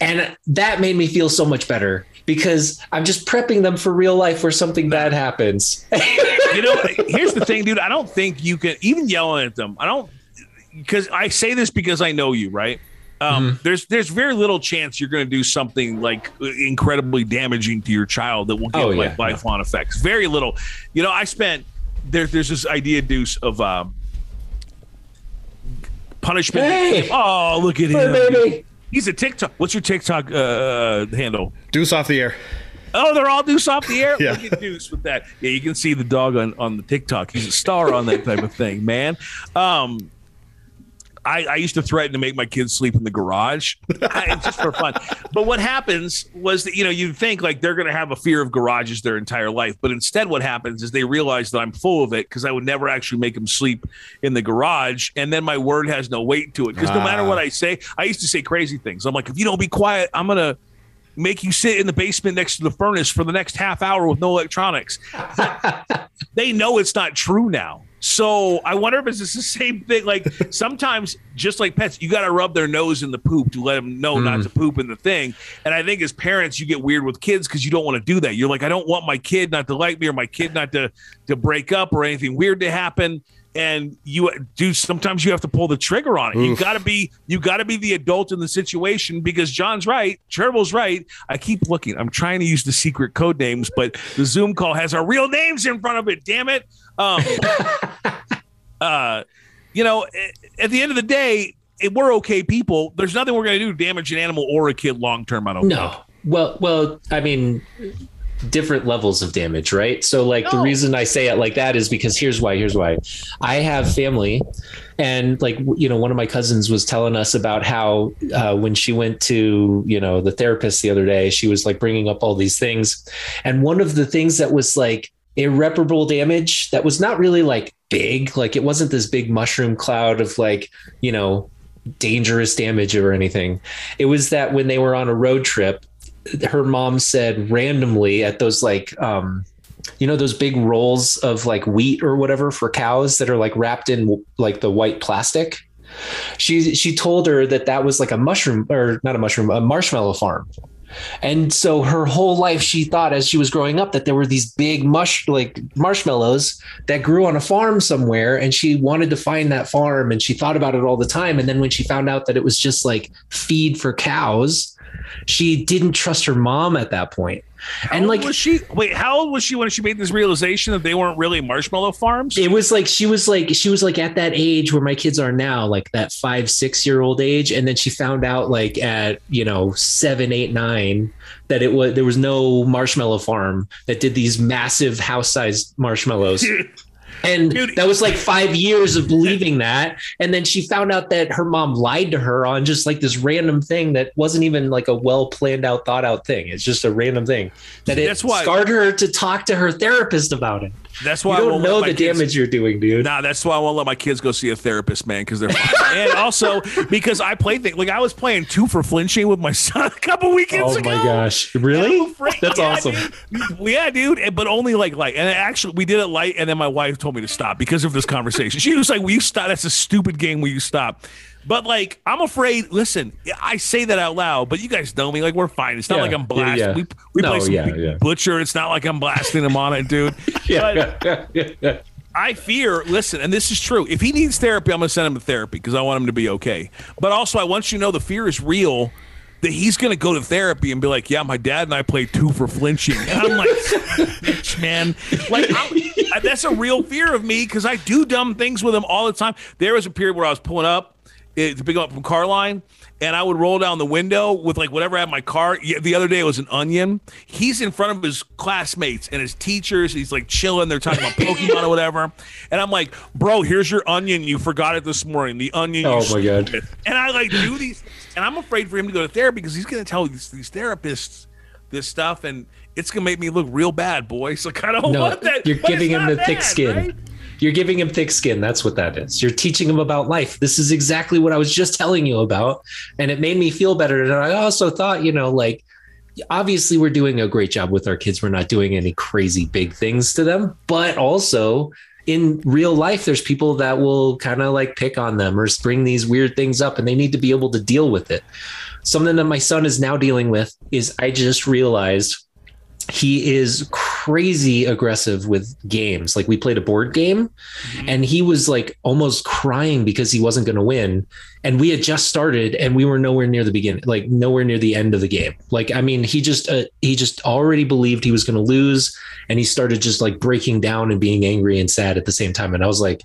And that made me feel so much better because I'm just prepping them for real life where something bad happens. you know, here's the thing, dude. I don't think you can even yelling at them. I don't because I say this because I know you, right? Um, There's there's very little chance you're going to do something like incredibly damaging to your child that will get Oh, like yeah, lifelong effects. Very little. You know, I spent there, there's this idea, Deuce, of um, punishment. Hey! Oh, look at him. baby. He's a TikTok. What's your TikTok uh, handle? Deuce off the air. Oh, they're all Deuce off the air. Yeah. Look at Deuce with that. Yeah, you can see the dog on, on the TikTok. He's a star on that type of thing, man. Um, I, I used to threaten to make my kids sleep in the garage just for fun. But what happens was that, you know, you'd think like they're going to have a fear of garages their entire life. But instead, what happens is they realize that I'm full of it because I would never actually make them sleep in the garage. And then my word has no weight to it because no matter Ah. what I say, I used to say crazy things. I'm like, if you don't be quiet, I'm going to make you sit in the basement next to the furnace for the next half hour with no electronics. they know it's not true now. So I wonder if it's just the same thing. Like sometimes, just like pets, you got to rub their nose in the poop to let them know not mm. to poop in the thing. And I think as parents, you get weird with kids because you don't want to do that. You're like, I don't want my kid not to like me or my kid not to to break up or anything weird to happen. And you do sometimes you have to pull the trigger on it. You got to be you got to be the adult in the situation because John's right, Cheryl's right. I keep looking. I'm trying to use the secret code names, but the Zoom call has our real names in front of it. Damn it. Um, uh, you know, at the end of the day, if we're okay people. There's nothing we're going to do to damage an animal or a kid long term. I don't. No. Well, well, I mean, different levels of damage, right? So, like, the reason I say it like that is because here's why. Here's why. I have family, and like, you know, one of my cousins was telling us about how uh, when she went to, you know, the therapist the other day, she was like bringing up all these things, and one of the things that was like irreparable damage that was not really like big, like it wasn't this big mushroom cloud of like, you know, dangerous damage or anything. It was that when they were on a road trip, her mom said randomly at those like um you know those big rolls of like wheat or whatever for cows that are like wrapped in like the white plastic? She she told her that that was like a mushroom or not a mushroom a marshmallow farm. And so her whole life she thought as she was growing up that there were these big mush like marshmallows that grew on a farm somewhere and she wanted to find that farm and she thought about it all the time. And then when she found out that it was just like feed for cows she didn't trust her mom at that point. And like was she? Wait, how old was she when she made this realization that they weren't really marshmallow farms? it was like she was like she was like at that age where my kids are now like that five six year old age and then she found out like at you know seven eight nine that it was there was no marshmallow farm that did these massive house sized marshmallows and Dude. that was like five years of believing that. And then she found out that her mom lied to her on just like this random thing that wasn't even like a well planned out thought out thing. It's just a random thing that it That's why- scarred her to talk to her therapist about it That's why I don't won't let know my the kids- damage you're doing dude Nah, that's why I won't let my kids go see a therapist, man, because they're and also because I played things like I was playing two for flinching with my son a couple weekends Oh ago. Oh my gosh! Really? That's yeah, awesome. dude. Yeah, dude. But only like light. And actually, we did it light, and then my wife told me to stop because of this conversation. She was like, "Will you stop? That's a stupid game. Will you stop?" But like, I'm afraid. Listen, I say that out loud, but you guys know me. Like, we're fine. It's not Yeah, like I'm blasting. yeah. We we No, play some yeah, yeah. butcher. It's not like I'm blasting him on it, dude. But yeah, yeah, yeah. I fear, listen, and this is true. If he needs therapy, I'm going to send him to therapy because I want him to be okay. But also, I want you to know the fear is real that he's going to go to therapy and be like, yeah, my dad and I played two for flinching. And I'm like, bitch, man. Like, I'm, that's a real fear of me because I do dumb things with him all the time. There was a period where I was pulling up eh, to pick him up from Carline. And I would roll down the window with like whatever I had in my car. The other day it was an onion. He's in front of his classmates and his teachers. He's like chilling. They're talking about Pokemon or whatever. And I'm like, bro, here's your onion. You forgot it this morning. The onion. Oh my God. stupid." And I like do these, and I'm afraid for him to go to therapy because he's going to tell these, these therapists this stuff, and it's going to make me look real bad, boys. Like I don't No, want that. you're giving him the thick skin. right? You're giving him thick skin. That's what that is. You're teaching him about life. This is exactly what I was just telling you about, and it made me feel better. And I also thought, you know, like obviously we're doing a great job with our kids. We're not doing any crazy big things to them, but also in real life, there's people that will kind of like pick on them or bring these weird things up, and they need to be able to deal with it. Something that my son is now dealing with is I just realized he is crazy aggressive with games. Like we played a board game and he was like almost crying because he wasn't going to win. And we had just started and we were nowhere near the beginning, like nowhere near the end of the game. Like, I mean, he just, uh, he just already believed he was going to lose. And he started just like breaking down and being angry and sad at the same time. And I was like,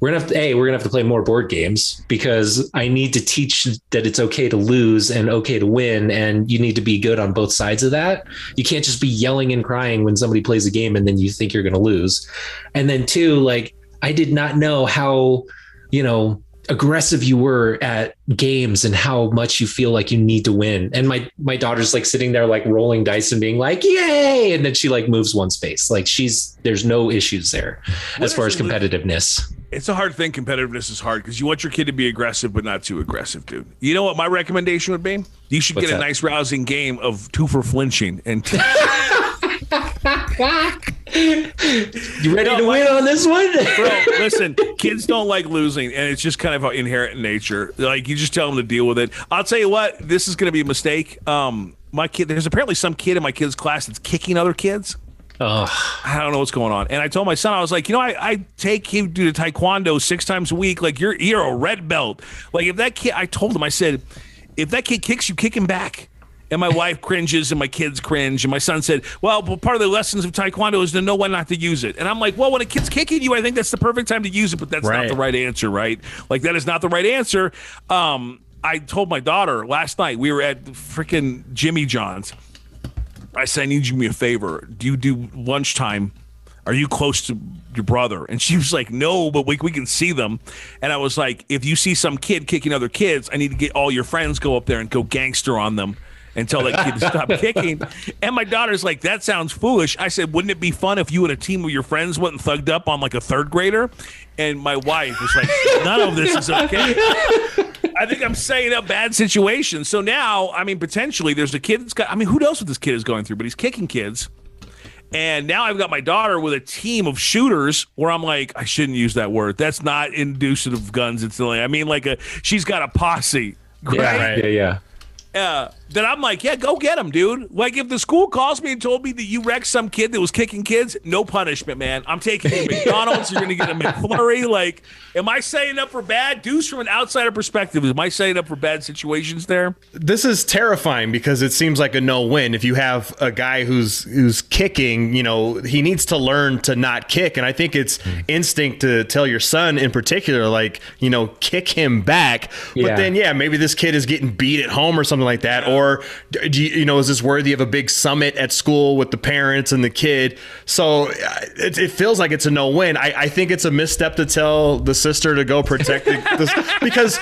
we're gonna have to a we're gonna have to play more board games because I need to teach that it's okay to lose and okay to win, and you need to be good on both sides of that. You can't just be yelling and crying when somebody plays a game and then you think you're gonna lose. And then two, like I did not know how you know aggressive you were at games and how much you feel like you need to win. And my my daughter's like sitting there like rolling dice and being like, "Yay!" and then she like moves one space. Like she's there's no issues there as far as is it- competitiveness. It's a hard thing. Competitiveness is hard because you want your kid to be aggressive, but not too aggressive, dude. You know what my recommendation would be? You should What's get a that? nice, rousing game of two for flinching and You ready No, to my- win on this one? Bro, listen, kids don't like losing, and it's just kind of inherent in nature. Like you just tell them to deal with it. I'll tell you what, this is going to be a mistake. Um, my kid, there's apparently some kid in my kid's class that's kicking other kids. oh, I don't know what's going on. And I told my son, I was like, you know, I, I take him to taekwondo six times a week. Like you're you're a red belt. Like if that kid, I told him, I said, if that kid kicks you, kick him back. And my wife cringes, and my kids cringe. And my son said, "Well, part of the lessons of taekwondo is to know when not to use it." And I'm like, "Well, when a kid's kicking you, I think that's the perfect time to use it, but that's not the right answer, right? Like that is not the right answer." Um, I told my daughter last night we were at freaking Jimmy John's. I said, I need you to do me a favor. Do you do lunchtime? Are you close to your brother? And she was like, No, but we, we can see them. And I was like, If you see some kid kicking other kids, I need to get all your friends go up there and go gangster on them and tell that kid to stop kicking. And my daughter's like, That sounds foolish. I said, Wouldn't it be fun if you and a team of your friends went and thugged up on like a third grader? And my wife was like, None of this is okay. I think I'm setting up bad situations. So now, I mean, potentially there's a kid that's got, I mean, who knows what this kid is going through, but he's kicking kids. And now I've got my daughter with a team of shooters where I'm like, I shouldn't use that word. That's not inducive of guns. It's like, I mean, like a, she's got a posse. yeah, Right? yeah, yeah. Uh, then I'm like, yeah, go get him, dude. Like, if the school calls me and told me that you wrecked some kid that was kicking kids, no punishment, man. I'm taking you to McDonald's. You're going to get a McFlurry. Like, am I setting up for bad? Deuce, from an outsider perspective, am I setting up for bad situations there? this is terrifying because it seems like a no-win. If you have a guy who's who's kicking, you know, he needs to learn to not kick, and I think it's hmm. instinct to tell your son in particular, like, you know, kick him back. But then, yeah, maybe this kid is getting beat at home or something like that, or do you, you know, is this worthy of a big summit at school with the parents and the kid? So uh, it, it feels like it's a no-win. I, I think it's a misstep to tell the sister to go protect the, this because.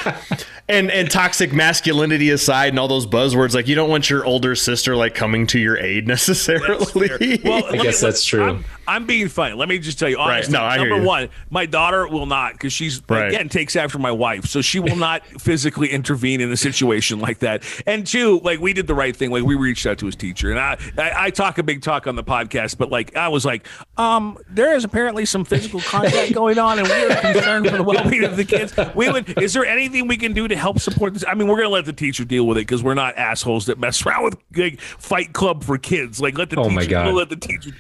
And and toxic masculinity aside, and all those buzzwords, like you don't want your older sister like coming to your aid necessarily. Well, I let guess that's true. I'm, I'm being funny. Let me just tell you honestly. No, I number one, my daughter will not because she's Right. again takes after my wife, so she will not physically intervene in a situation like that. And two, like we did the right thing. Like we reached out to his teacher, and I, I I talk a big talk on the podcast, but like I was like, um, there is apparently some physical contact going on, and we are concerned for the well-being of the kids. We would. Is there anything we can do to help support this? I mean, we're gonna let the teacher deal with it because we're not assholes that mess around with like Fight Club for kids. Like let the Oh teacher. my God. We'll let the teacher.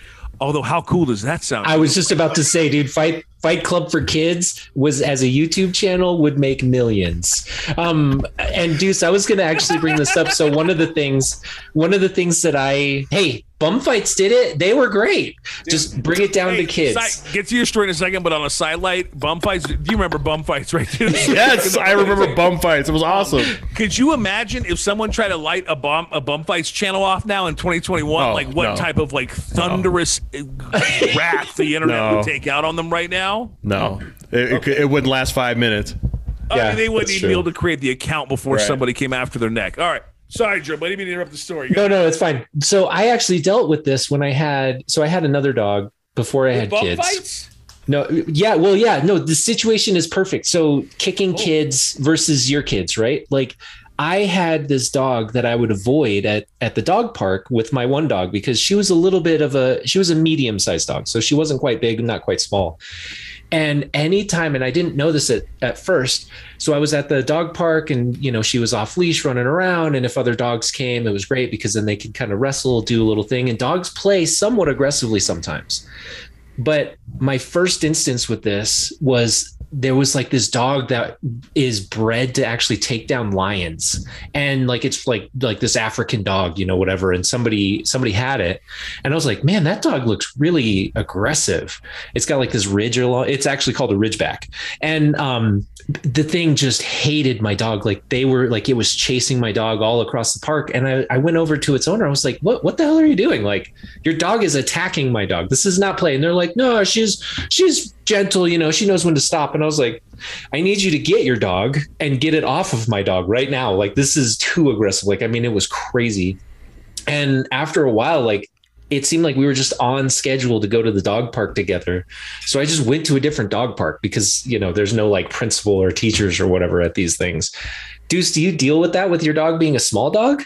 Although, how cool does that sound? I was just about to say, dude, Fight Fight Club for Kids was as a YouTube channel would make millions. Um, and Deuce, I was going to actually bring this up. So one of the things, one of the things that I, hey, bum fights did it. They were great. Just bring it down Hey, to kids. side- get to your story in a second, but on a sidelight, bum fights. Do you remember bum fights, right? yes, I remember bum fights. It was awesome. Could you imagine if someone tried to light a bomb a bum fights channel off now in 2021? Oh, like what no. type of like thunderous uh, wrath the internet No. would take out on them right now? No, it, it, it wouldn't last five minutes. I Yeah, mean, they wouldn't that's even be able to create the account before Right. somebody came after their neck. All right. Sorry, Joe, but I didn't mean to interrupt the story. No, no, it's fine. So I actually dealt with this when I had, so I had another dog before I had kids. fights? No, yeah, well, yeah, no, the situation is perfect. So kicking oh. kids versus your kids, right? Like I had this dog that I would avoid at at the dog park with my one dog because she was a little bit of a she was a medium sized dog, so she wasn't quite big, not quite small. And anytime, and I didn't know this at, at first. So I was at the dog park and, you know, she was off leash running around. And if other dogs came, it was great because then they could kind of wrestle, do a little thing. And dogs play somewhat aggressively sometimes. But my first instance with this was there was like this dog that is bred to actually take down lions. And like it's like like this african dog you know whatever. And somebody somebody had it. And i was like man that dog looks really aggressive. It's got like this ridge along it's actually called a ridgeback. And um the thing just hated my dog. Like they were like it was chasing my dog all across the park. And i, I went over to its owner. I was like what what the hell are you doing? Like your dog is attacking my dog. This is not play. And they're like no she's she's gentle you know she knows when to stop. And i was like i need you to get your dog and get it off of my dog right now. Like this is too aggressive. Like i mean it was crazy. And after a while like it seemed like we were just on schedule to go to the dog park together. So i just went to a different dog park because you know there's no like principal or teachers or whatever at these things. Deuce do you deal with that with your dog being a small dog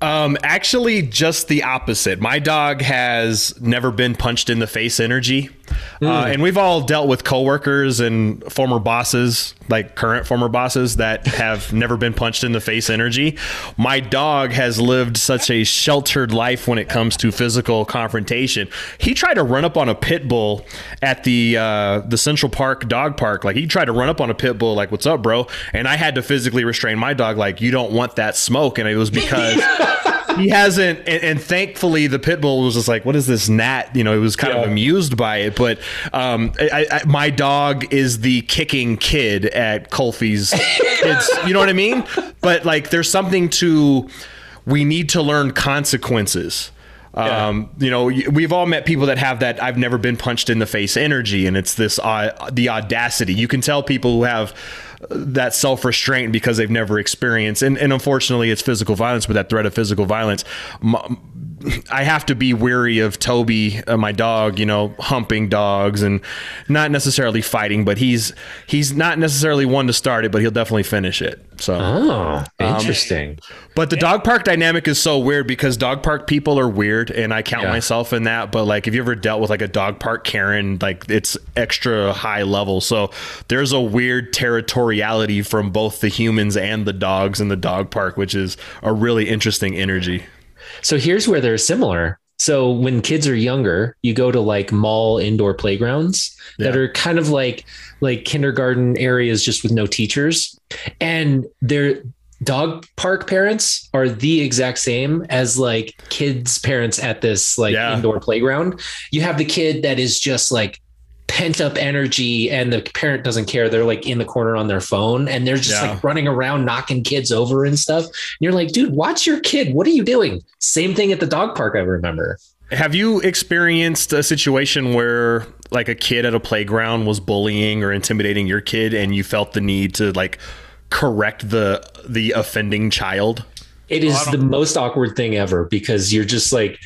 Um, actually, just the opposite. My dog has never been punched in the face energy. Uh, and we've all dealt with coworkers and former bosses, like current former bosses, that have never been punched in the face energy. My dog has lived such a sheltered life when it comes to physical confrontation. He tried to run up on a pit bull at the uh, the Central Park dog park. Like he tried to run up on a pit bull, like "What's up, bro?" And I had to physically restrain my dog, like "You don't want that smoke." And it was because he hasn't and, and thankfully the pit bull was just like what is this gnat? You know he was kind of amused by it but um I, I, my dog is the kicking kid at Colfie's kids. You know what i mean? But like there's something to we need to learn consequences. Um, you know, we've all met people that have that I've never been punched in the face energy, and it's this uh, the audacity. You can tell people who have that self restraint because they've never experienced, and, and unfortunately, it's physical violence. But that threat of physical violence, M- I have to be weary of Toby, uh, my dog, you know, humping dogs and not necessarily fighting, but he's he's not necessarily one to start it, but he'll definitely finish it. So, Oh, interesting. but the dog park dynamic is so weird because dog park people are weird, and I count Yeah. myself in that. But like, if you ever dealt with like a dog park Karen, like it's extra high level. So there's a weird territoriality from both the humans and the dogs in the dog park, which is a really interesting energy. So here's where they're similar. So when kids are younger, you go to like mall indoor playgrounds that are kind of like like kindergarten areas just with no teachers. And their dog park parents are the exact same as like kids parents at this like Yeah. indoor playground. You have the kid that is just like pent up energy and the parent doesn't care. They're like in the corner on their phone and they're just Yeah. like running around knocking kids over and stuff. And you're like, dude, watch your kid. What are you doing? Same thing at the dog park, I remember. Have you experienced a situation where like a kid at a playground was bullying or intimidating your kid and you felt the need to like correct the the offending child? It oh, is I the most awkward thing ever because you're just like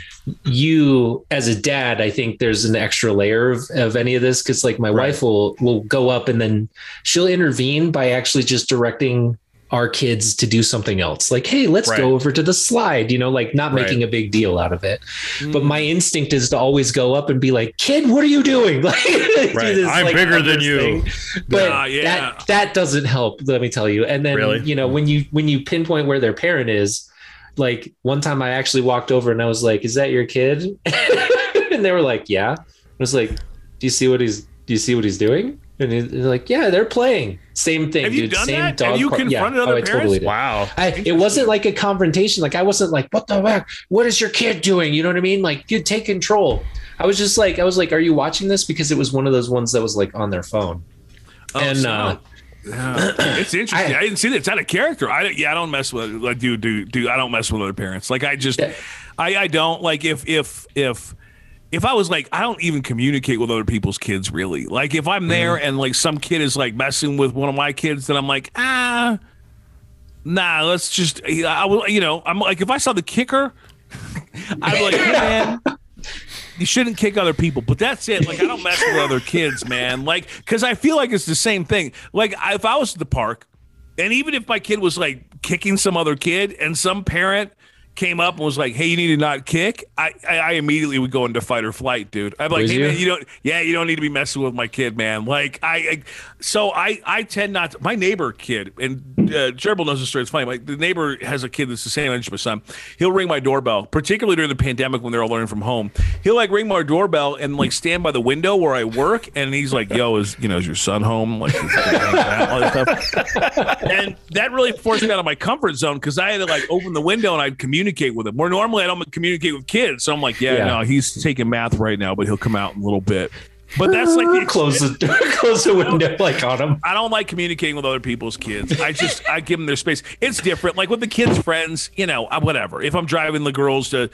you as a dad. I think there's an extra layer of, of any of this because like my Right. wife will will go up and then she'll intervene by actually just directing our kids to do something else. Like, hey, let's Right. go over to the slide. You know, like not Right. making a big deal out of it. Mm. But my instinct is to always go up and be like, kid, what are you doing? Like, Right. this, I'm like, bigger than you. thing. But Nah, yeah. that that doesn't help. Let me tell you. And then Really? you know when you when you pinpoint where their parent is, like one time I actually walked over and I was like, "Is that your kid?" and they were like, "Yeah." I was like, "Do you see what he's Do you see what he's doing?" And he's like, "Yeah, they're playing." Same thing. Have you dude. done Same that? dog Have you confronted yeah. other oh, I parents? totally did. Wow. I, it wasn't like a confrontation. Like I wasn't like, "What the heck? What is your kid doing?" You know what I mean? Like, you take control. I was just like, I was like, "Are you watching this?" Because it was one of those ones that was like on their phone. Oh, and so- uh, Yeah. it's interesting. I, I- didn't see that. It's out of character. I yeah, I don't mess with like do do do. I don't mess with other parents. Like I just, Yeah. I I don't like if if if. If I was like, I don't even communicate with other people's kids really. Like, if I'm there and like some kid is like messing with one of my kids, then I'm like, ah, nah, let's just, I will, you know, I'm like, if I saw the kicker, I'd be like, hey, man, you shouldn't kick other people, but that's it. Like, I don't mess with other kids, man. Like, because I feel like it's the same thing. Like, if I was at the park, and even if my kid was like kicking some other kid, and some parent came up and was like, "Hey, you need to not kick," I I, I immediately would go into fight or flight, dude. I'm like, Would "Hey, you? man, you don't, yeah, you don't need to be messing with my kid, man." Like, I, I so I I tend not to. My neighbor kid, and uh, Gerbil knows the story. It's funny. Like, the neighbor has a kid that's the same age as my son. He'll ring my doorbell, particularly during the pandemic when they're all learning from home. He'll like ring my doorbell and like stand by the window where I work, and he's like, "Yo, is you know is your son home?" Like, all that stuff and that really forced me out of my comfort zone because I had to like open the window and I'd communicate with him. Where normally I don't communicate with kids, so I'm like, yeah, Yeah. no, he's taking math right now, but he'll come out in a little bit. But that's like the close the close the window like on them. I don't like communicating with other people's kids. I just I give them their space. It's different. Like with the kids' friends, you know, uh, whatever. If I'm driving the girls to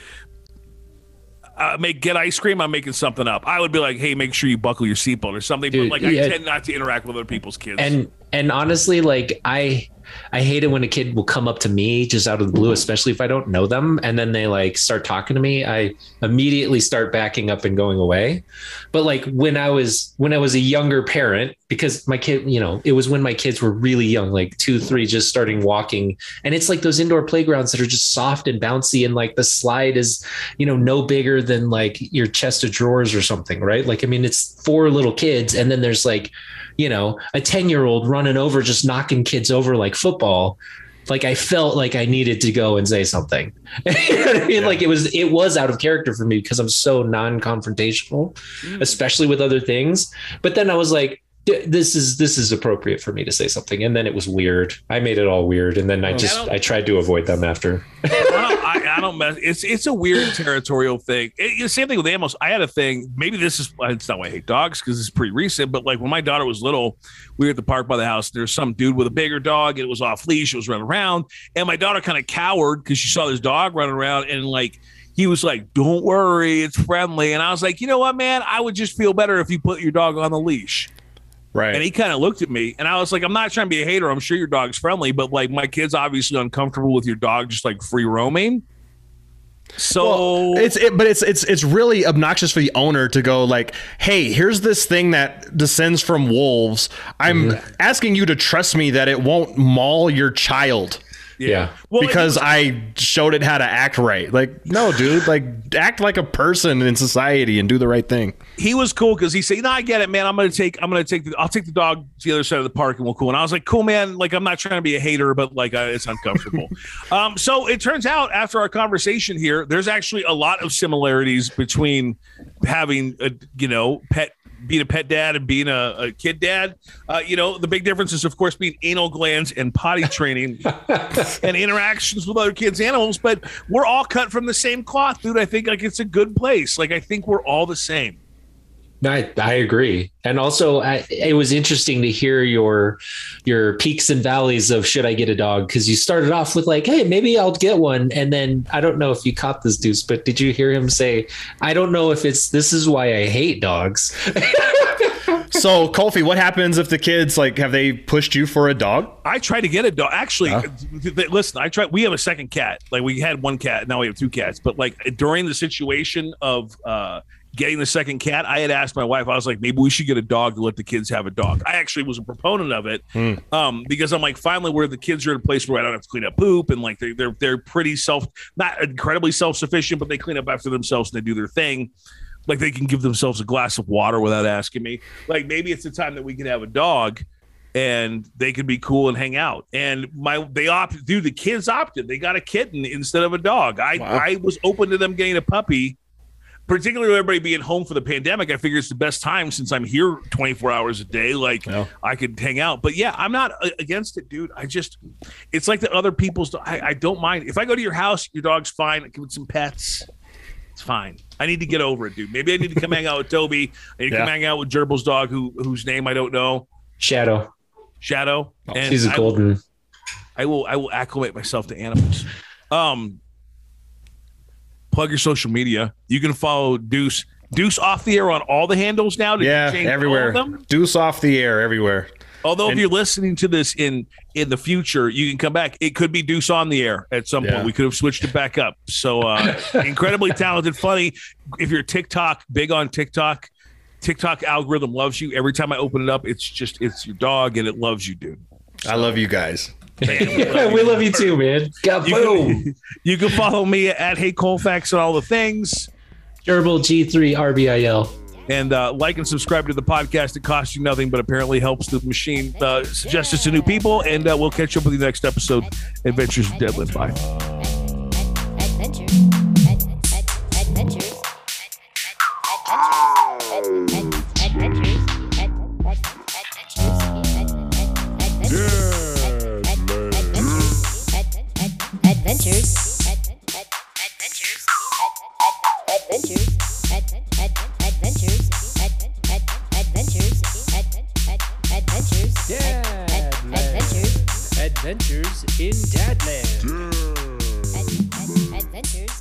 uh, make get ice cream, I'm making something up. I would be like, hey, make sure you buckle your seatbelt or something. Dude, but like yeah. I tend not to interact with other people's kids. And and honestly, like I I hate it when a kid will come up to me just out of the blue, mm-hmm. especially if I don't know them, and then they like start talking to me. I immediately start backing up and going away. But like when I was when I was a younger parent, because my kid, you know, it was when my kids were really young, like two, three, just starting walking, and it's like those indoor playgrounds that are just soft and bouncy, and like the slide is, you know, no bigger than like your chest of drawers or something, right? Like I mean, it's four little kids, and then there's like you know, a 10 year old running over, just knocking kids over like football. Like I felt like I needed to go and say something. you know I mean? Like it was, it was out of character for me because I'm so non-confrontational, mm. especially with other things. But then I was like, this is, this is appropriate for me to say something. And then it was weird. I made it all weird. And then I just, don't- I tried to avoid them after. I don't, I, don't mess. It's it's a weird territorial thing. It, same thing with animals. I had a thing. Maybe this is. It's not why I hate dogs because it's pretty recent. But like when my daughter was little, we were at the park by the house. There's some dude with a bigger dog. And it was off leash. It was running around, and my daughter kind of cowered because she saw this dog running around, and like he was like, "Don't worry, it's friendly." And I was like, "You know what, man? I would just feel better if you put your dog on the leash." Right. And he kind of looked at me, and I was like, "I'm not trying to be a hater. I'm sure your dog's friendly, but like my kid's obviously uncomfortable with your dog just like free roaming." So it's it, but it's it's it's really obnoxious for the owner to go like, "Hey, here's this thing that descends from wolves. I'm Mm-hmm. asking you to trust me that it won't maul your child." Yeah. Well, because I showed it how to act right. Like, no, dude, like act like a person in society and do the right thing. he was cool because he said, "No, I get it, man. I'm gonna take, I'm gonna take, the, I'll take the dog to the other side of the park, and we'll cool." And I was like, "Cool, man. Like, I'm not trying to be a hater, but like, uh, it's uncomfortable." um, so it turns out after our conversation here, there's actually a lot of similarities between having a, you know, pet. Being a pet dad and being a, a kid dad, uh, you know, the big difference is, of course, being anal glands and potty training and interactions with other kids' animals. But we're all cut from the same cloth, dude. I think like it's a good place. Like I think we're all the same. No, I, I agree, and also I, it was interesting to hear your your peaks and valleys of should I get a dog because you started off with like, hey, maybe I'll get one, and then I don't know if you caught this deuce, but did you hear him say, I don't know if it's this is why I hate dogs. So, Kofi, what happens if the kids like have they pushed you for a dog? I tried to get a dog. Actually, th- th- listen, I tried. We have a second cat. Like we had one cat, now we have two cats. But like during the situation of uh, getting the second cat, I had asked my wife. I was like, maybe we should get a dog to let the kids have a dog. I actually was a proponent of it um, because I'm like, finally, where the kids are in a place where I don't have to clean up poop and like they're they're they're pretty self, not incredibly self sufficient, but they clean up after themselves and they do their thing. Like they can give themselves a glass of water without asking me. Like maybe it's the time that we can have a dog and they could be cool and hang out. And my they opted, dude. The kids opted. They got a kitten instead of a dog. I I was open to them getting a puppy, particularly with everybody being home for the pandemic. I figure it's the best time since I'm here 24 hours a day. Like Yeah. I could hang out. But yeah, I'm not uh, against it, dude. I just it's like the other people's. I, I don't mind if I go to your house. Your dog's fine. Give it some pets. It's fine. I need to get over it, dude. Maybe I need to come hang out with Toby. I need to come hang out with Gerbil's dog, who whose name I don't know. Shadow, Shadow. And she's a I- golden. I will I will acclimate myself to animals. Um plug your social media. You can follow Deuce Deuce off the air on all the handles now. Did Yeah, everywhere. Deuce off the air everywhere. Although if you're listening to this in in the future, you can come back. It could be Deuce on the air at some Yeah. point. We could have switched it back up. So uh incredibly talented, funny. If you're TikTok, big on TikTok, TikTok algorithm loves you. Every time I open it up, it's just it's your dog and it loves you, dude. I love you guys. we love you too, man. Got You boom. can, you can follow me at Hey Colfax and all the things. Gerbil G3 RBIL. And uh, like and subscribe to the podcast. It costs you nothing, but apparently helps the machine uh, suggest us to new people. And uh, we'll catch up with you next episode. Adventures of Deadlift. Bye. Adventures. Adventures. Ad- ad- Adventures. Ad- Adventures. Ad- ad- Adventures. Ad- ad- Adventures. Ad- ad- Adventures. Ad- ad- Adventures. Adventures in Dadland. Ad- ad- Adventures